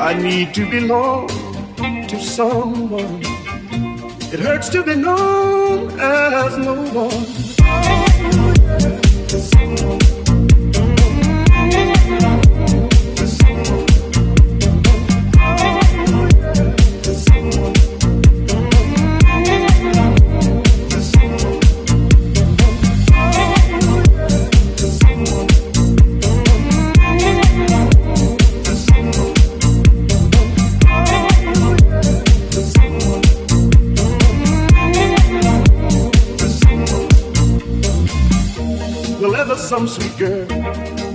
I need to belong to someone. It hurts to be known as no one. Sweet girl.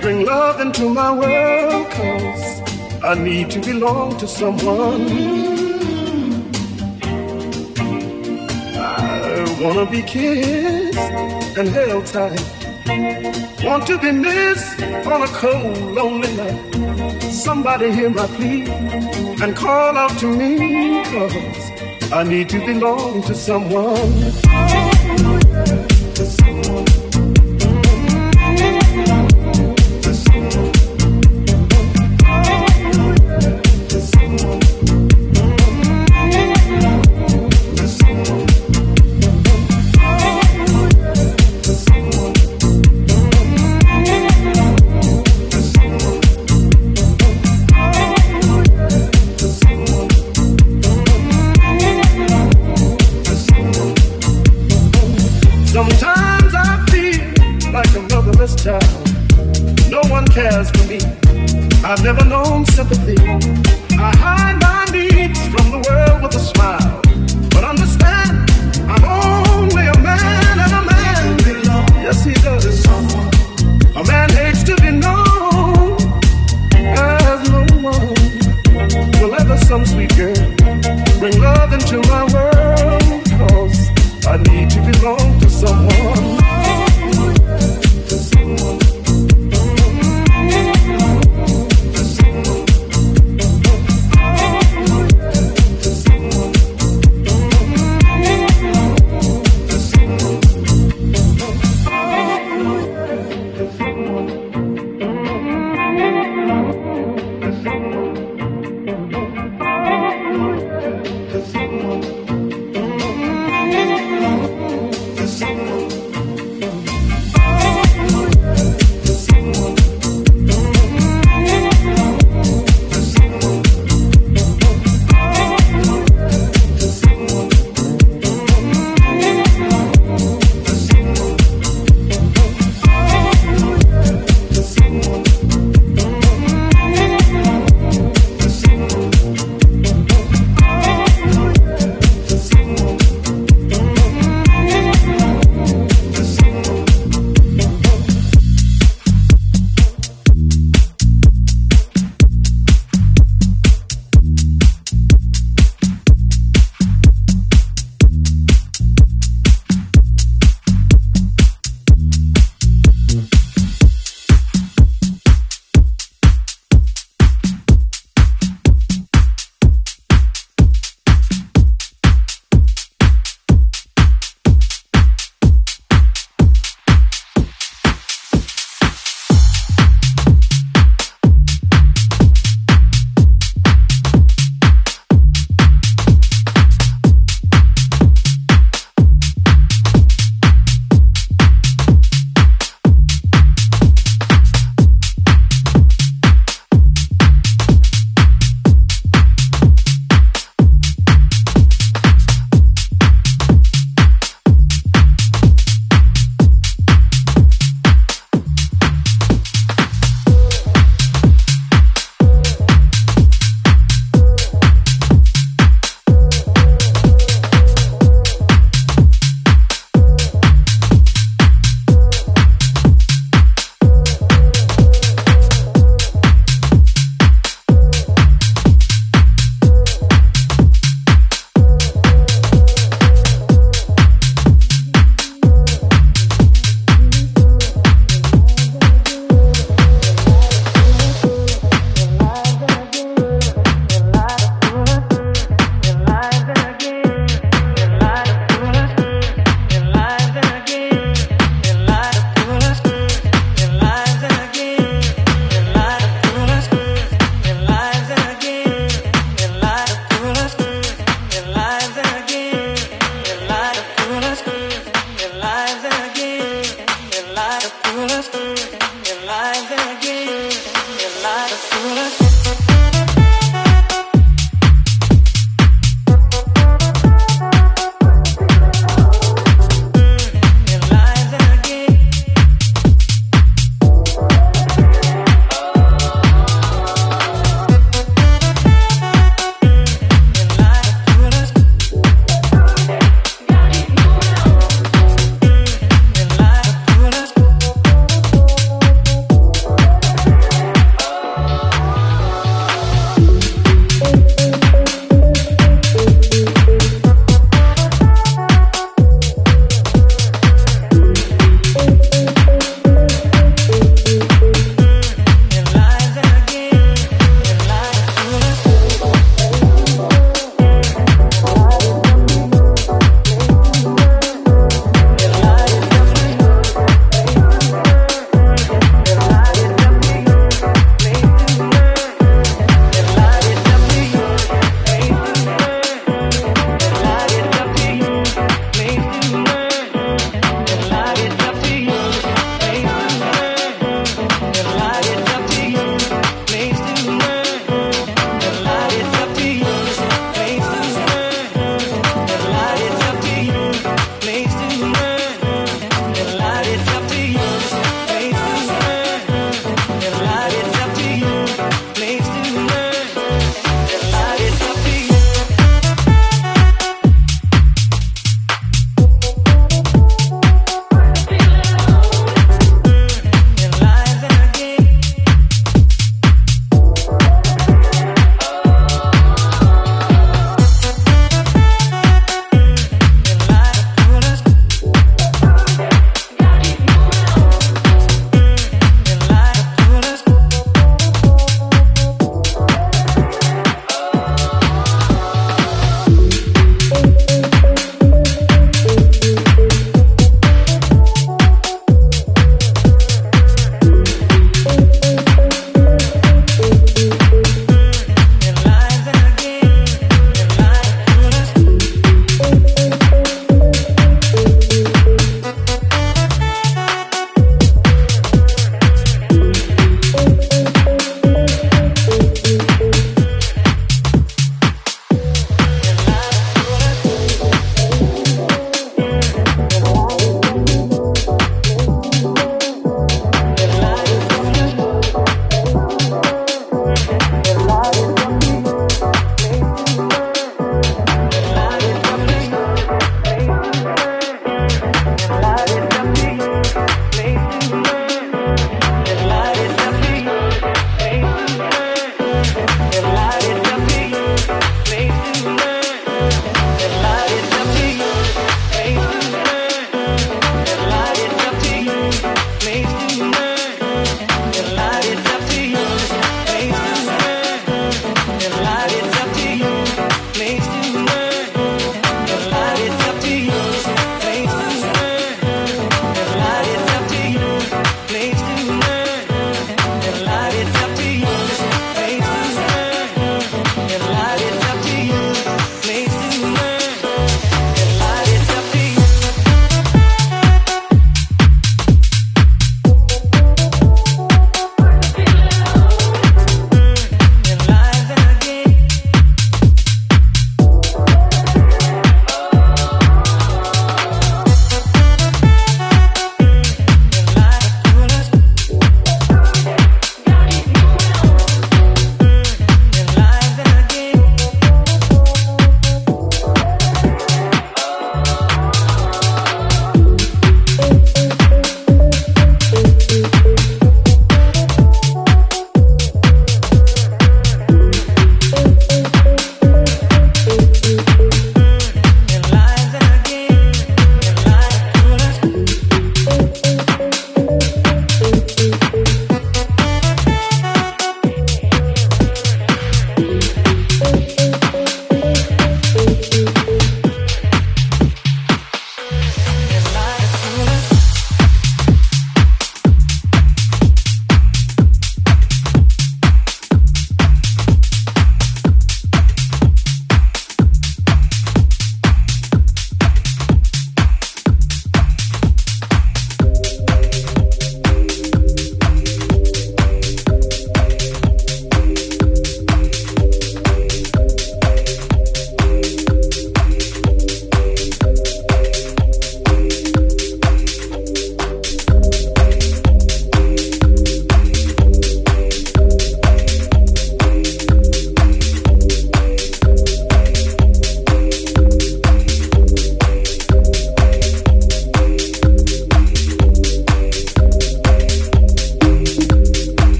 Bring love into my world cause I need to belong to someone. I wanna be kissed and held tight. Want to be missed on a cold lonely night. Somebody hear my plea and call out to me cause I need to belong to someone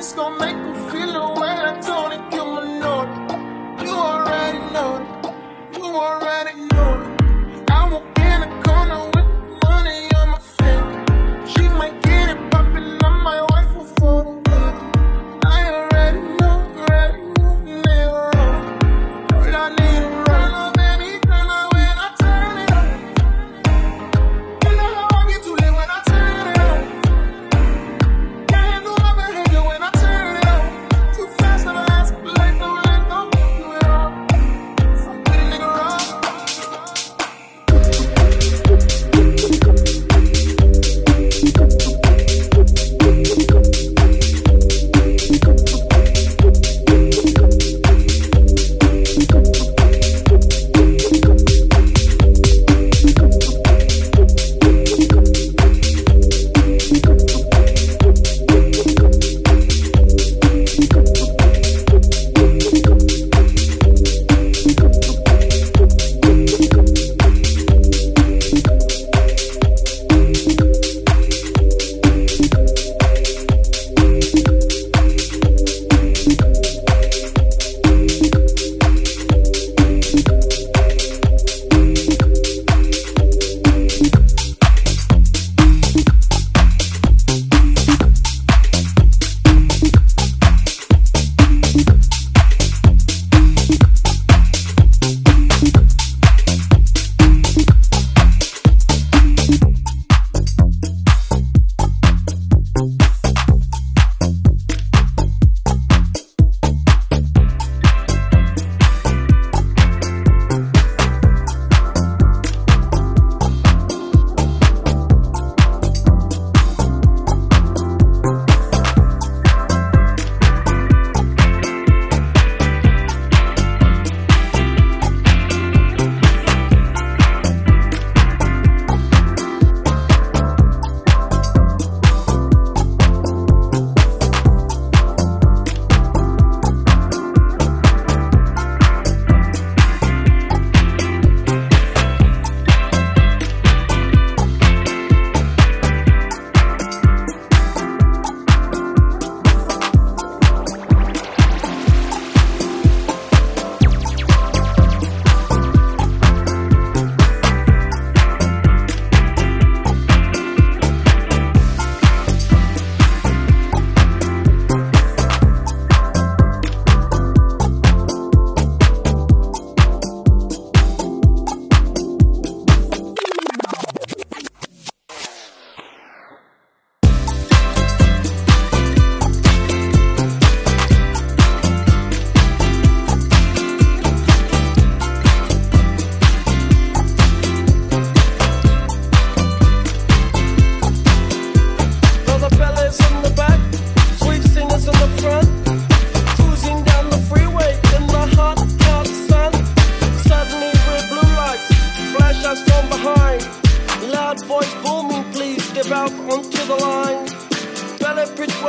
It's gonna make me feel the way I told it. You know. You already know it. You already know it.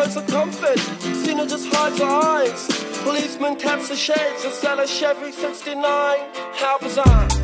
words of comfort. Zina just hides her eyes. Policeman taps the shades and sell a Chevy 69. How bizarre.